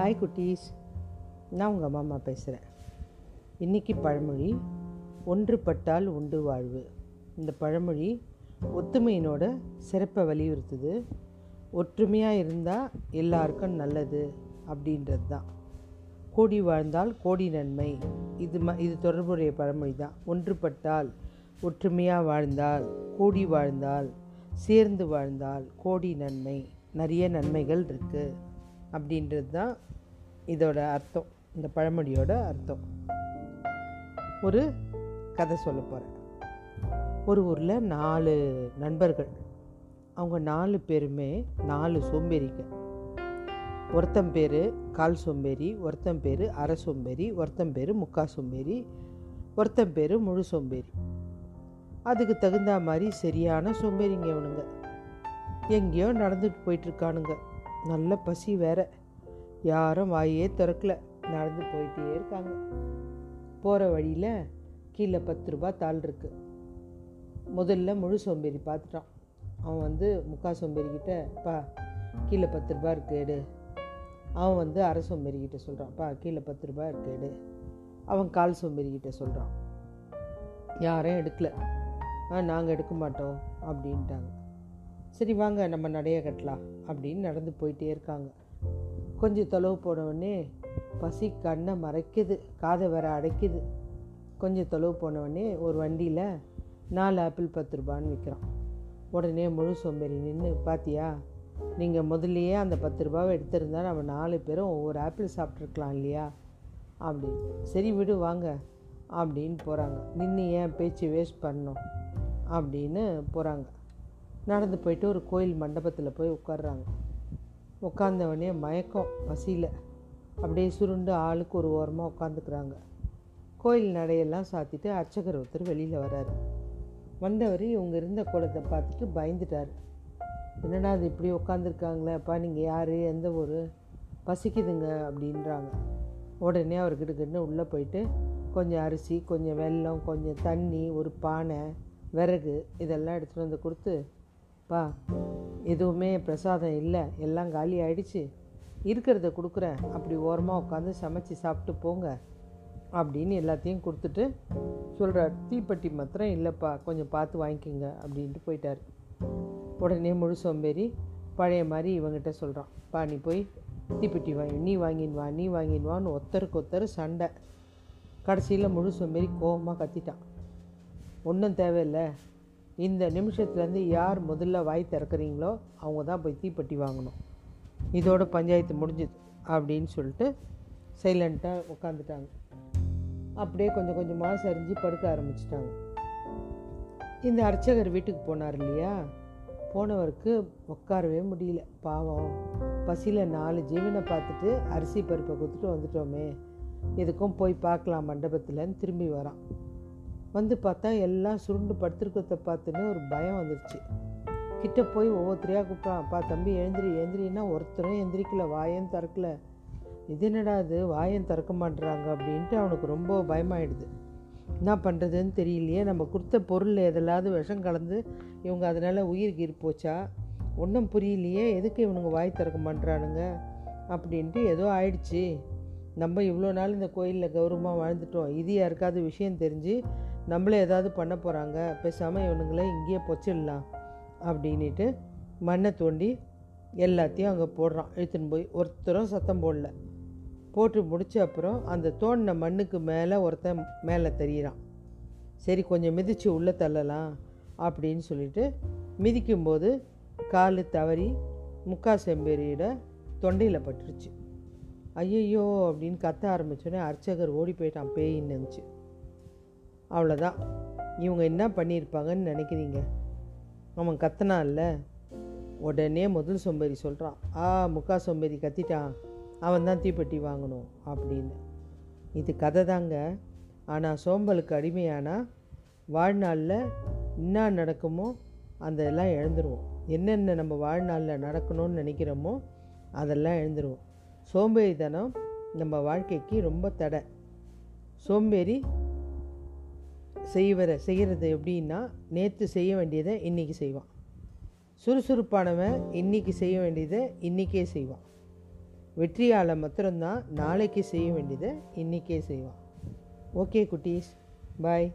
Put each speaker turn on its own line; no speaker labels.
Hi குட்டீஸ். நான் உங்கள் மாமா பேசுகிறேன் இன்றைக்கி பழமொழி ஒன்றுபட்டால் உண்டு வாழ்வு. இந்த பழமொழி ஒத்துமையினோட சிறப்பை வலியுறுத்துது. ஒற்றுமையாக இருந்தால் எல்லாருக்கும் நல்லது அப்படின்றது தான். கோடி வாழ்ந்தால் கோடி நன்மை. இது ம இது தொடர்புடைய பழமொழி தான். ஒன்றுபட்டால் ஒற்றுமையாக வாழ்ந்தால் கோடி வாழ்ந்தால் சேர்ந்து வாழ்ந்தால் கோடி நன்மை. நிறைய நன்மைகள் இருக்குது அப்படின்றது தான் இதோட அர்த்தம். இந்த பழமொழியோட அர்த்தம். ஒரு கதை சொல்ல போகிறேன் ஒரு ஊரில் நாலு நண்பர்கள். அவங்க நாலு பேருமே நாலு சோம்பேறிங்க ஒருத்தன் பேர் கால் சோம்பேறி ஒருத்தன் பேர் அரை சோம்பேறி ஒருத்தன் பேர் முக்கா சோம்பேறி ஒருத்தன் பேர் முழு சோம்பேறி. அதுக்கு தகுந்த மாதிரி சரியான சோம்பேறிங்க இவனுங்க. எங்கேயோ நடந்துட்டு போயிட்டுருக்கானுங்க நல்ல பசி வேற. யாரும் வாயே திறக்கல. நடந்து போயிட்டே இருக்காங்க. போகிற வழியில் கீழே பத்து ரூபா தாள் இருக்கு. முதல்ல முழு சோம்பேறி பார்த்துட்டான். அவன் வந்து முக்கா சோம்பேறிக்கிட்ட பா கீழே பத்து ரூபா இருக்கு எடு. அவன் வந்து அரை சோம்பேறிக்கிட்ட சொல்கிறான் பா கீழே பத்து ரூபா இருக்கு எடு. அவன் கால் சோம்பேறிக்கிட்ட சொல்கிறான் யாரும் எடுக்கல. ஆ நாங்கள் எடுக்க மாட்டோம். அப்படின்ட்டாங்க. சரி வாங்க நம்ம நடைய கட்டலாம் அப்படின்னு நடந்து போயிட்டே இருக்காங்க. கொஞ்சம் தொலைவு போனவுடனே பசி கண்ணை மறைக்குது காதை வேற அடைக்குது. கொஞ்சம் தொலைவு போனவுடனே ஒரு வண்டியில் நாலு ஆப்பிள் பத்து ரூபான்னு விற்கிறான் உடனே முழு சோம்பேறி நின்று பாத்தியா நீங்கள் முதல்லையே அந்த பத்து ரூபாவை எடுத்திருந்தா நம்ம நாலு பேரும் ஒவ்வொரு ஆப்பிள் சாப்பிட்ருக்கலாம் இல்லையா அப்படின்னு. சரி விடு வாங்க அப்படின்னு போகிறாங்க நின்று ஏன் பேச்சு வேஸ்ட் பண்ணணும் அப்படின்னு போகிறாங்க நடந்து போயிட்டு ஒரு கோயில் மண்டபத்தில் போய் உட்காடுறாங்க உட்காந்தவொடனே மயக்கம் பசியில். அப்படியே சுருண்டு ஆளுக்கு ஒரு ஓரமாக உட்காந்துக்கிறாங்க கோயில் நடையெல்லாம் சாத்திட்டு அர்ச்சகர் ஒருத்தர் வெளியில் வராரு வந்தவர் இவங்க இருந்த கோலத்தை பார்த்துட்டு பயந்துட்டார். என்னடா அது இப்படி உட்காந்துருக்காங்களேப்பா நீங்கள் யார் எந்த ஊர் பசிக்குதுங்க அப்படின்றாங்க. உடனே அவர்கிட்ட கிட்ட உள்ளே போயிட்டு கொஞ்சம் அரிசி கொஞ்சம் வெல்லம் கொஞ்சம் தண்ணி ஒரு பானை விறகு இதெல்லாம் எடுத்துகிட்டு வந்து கொடுத்து பா எதுவுமே பிரசாதம் இல்லை. எல்லாம் காலி ஆயிடுச்சு. இருக்கிறத கொடுக்குறேன். அப்படி ஓரமாக உட்காந்து சமைச்சு சாப்பிட்டு போங்க. அப்படின்னு எல்லாத்தையும் கொடுத்துட்டு சொல்கிறார் தீப்பெட்டி மாத்திரம் இல்லைப்பா. கொஞ்சம் பார்த்து வாங்கிக்கோங்க. அப்படின்ட்டு போயிட்டார். உடனே முழு சோம்பேறி பழைய மாதிரி இவங்கிட்ட சொல்கிறான் பா நீ போய் தீப்பெட்டி வாங்கி நீ வாங்கின்னு வா நீ வாங்கின்னு வான்னு ஒத்தருக்கு ஒருத்தர் சண்டை. கடைசியில் முழு சோம்பேறி கோபமாக கத்திட்டான். ஒன்றும் தேவையில்லை. இந்த நிமிஷத்துலேருந்து யார் முதல்ல வாய் திறக்கிறீங்களோ அவங்க தான் போய் தீப்பெட்டி வாங்கணும். இதோட பஞ்சாயத்து முடிஞ்சுது அப்படின்னு சொல்லிட்டு சைலண்ட்டாக உட்காந்துட்டாங்க அப்படியே கொஞ்சம் கொஞ்சமாக சரிஞ்சு படுக்க ஆரம்பிச்சிட்டாங்க. இந்த அர்ச்சகர் வீட்டுக்கு போனார் இல்லையா? போனவருக்கு உட்காரவே முடியல. பாவம். பசியில் நாலு ஜீவனை பார்த்துட்டு அரிசி பருப்பை கொடுத்துட்டு வந்துட்டோமே. இதுக்கும் போய் பார்க்கலாம் மண்டபத்தில் திரும்பி வரான். வந்து பார்த்தா எல்லாம் சுருண்டு படுத்துருக்கத்தை பார்த்துன்னு ஒரு பயம் வந்துருச்சு. கிட்ட போய் ஒவ்வொருத்தரையாக கூப்பிட்டான் அப்பா தம்பி எழுந்திரி எழுந்திரின்னா ஒருத்தரும் எந்திரிக்கல வாயம் திறக்கல. இது என்னடா அது வாயம் திறக்க மாட்டுறாங்க. அப்படின்ட்டு அவனுக்கு ரொம்ப பயமாயிடுது. என்ன பண்ணுறதுன்னு தெரியலையே. நம்ம கொடுத்த பொருள் எதெல்லாவது விஷம் கலந்து இவங்க அதனால் உயிர் கீர் போச்சா? ஒன்றும் புரியலையே. எதுக்கு இவனுங்க வாய் திறக்க மாட்டுறானுங்க? அப்படின்ட்டு ஏதோ ஆயிடுச்சு. நம்ம இவ்வளோ நாள் இந்த கோயிலில் கௌரவமாக வாழ்ந்துட்டோம். இது யாருக்காவது விஷயம் தெரிஞ்சு நம்மளே ஏதாவது பண்ண போகிறாங்க பேசாமல் இவனுங்களே இங்கேயே பொச்சிடலாம் அப்படின்ட்டு மண்ணை தோண்டி எல்லாத்தையும் அங்கே போடுறான். இழுத்துன்னு போய் ஒருத்தரும் சத்தம் போடல. போட்டு முடித்த அப்புறம் அந்த தோண்டின மண்ணுக்கு மேலே ஒருத்தன் மேலே தெரியிறான். சரி கொஞ்சம் மிதித்து உள்ளே தள்ளலாம் அப்படின்னு சொல்லிட்டு மிதிக்கும்போது கால் தவறி முக்கா செம்பேரியோட தொண்டையில் பட்டுருச்சு. ஐயையோ அப்படின்னு கத்த ஆரம்பித்தோடனே அர்ச்சகர் ஓடி போயிட்டான் பேயின்னு நினச்சி. அவ்வளோதான் இவங்க என்ன பண்ணியிருப்பாங்கன்னு நினைக்கிறீங்க? அவன் கத்தனான்ல உடனே முதல் சோம்பேறி சொல்கிறான் ஆ முக்கா சோம்பேறி கத்திட்டான். அவன் தான் தீப்பெட்டி வாங்கணும் அப்படின்னு. இது கதை தாங்க. ஆனால் சோம்பலுக்கு அடிமையானால் வாழ்நாளில் என்ன நடக்குமோ அந்த எல்லாம் எழுந்துருவோம். என்னென்ன நம்ம வாழ்நாளில் நடக்கணும்னு நினைக்கிறோமோ அதெல்லாம் இழந்துருவோம் சோம்பேறித்தனம் நம்ம வாழ்க்கைக்கு ரொம்ப தடை. சோம்பேறி செய்வர செய்கிறது எப்படின்னா நேற்று செய்ய வேண்டியதை இன்றைக்கி செய்வான். சுறுசுறுப்பானவன் இன்றைக்கி செய்ய வேண்டியதை இன்றைக்கே செய்வான். வெற்றியால் மாத்திரம்தான் நாளைக்கு செய்ய வேண்டியதை இன்றைக்கே செய்வான். ஓகே குட்டீஸ் பாய்.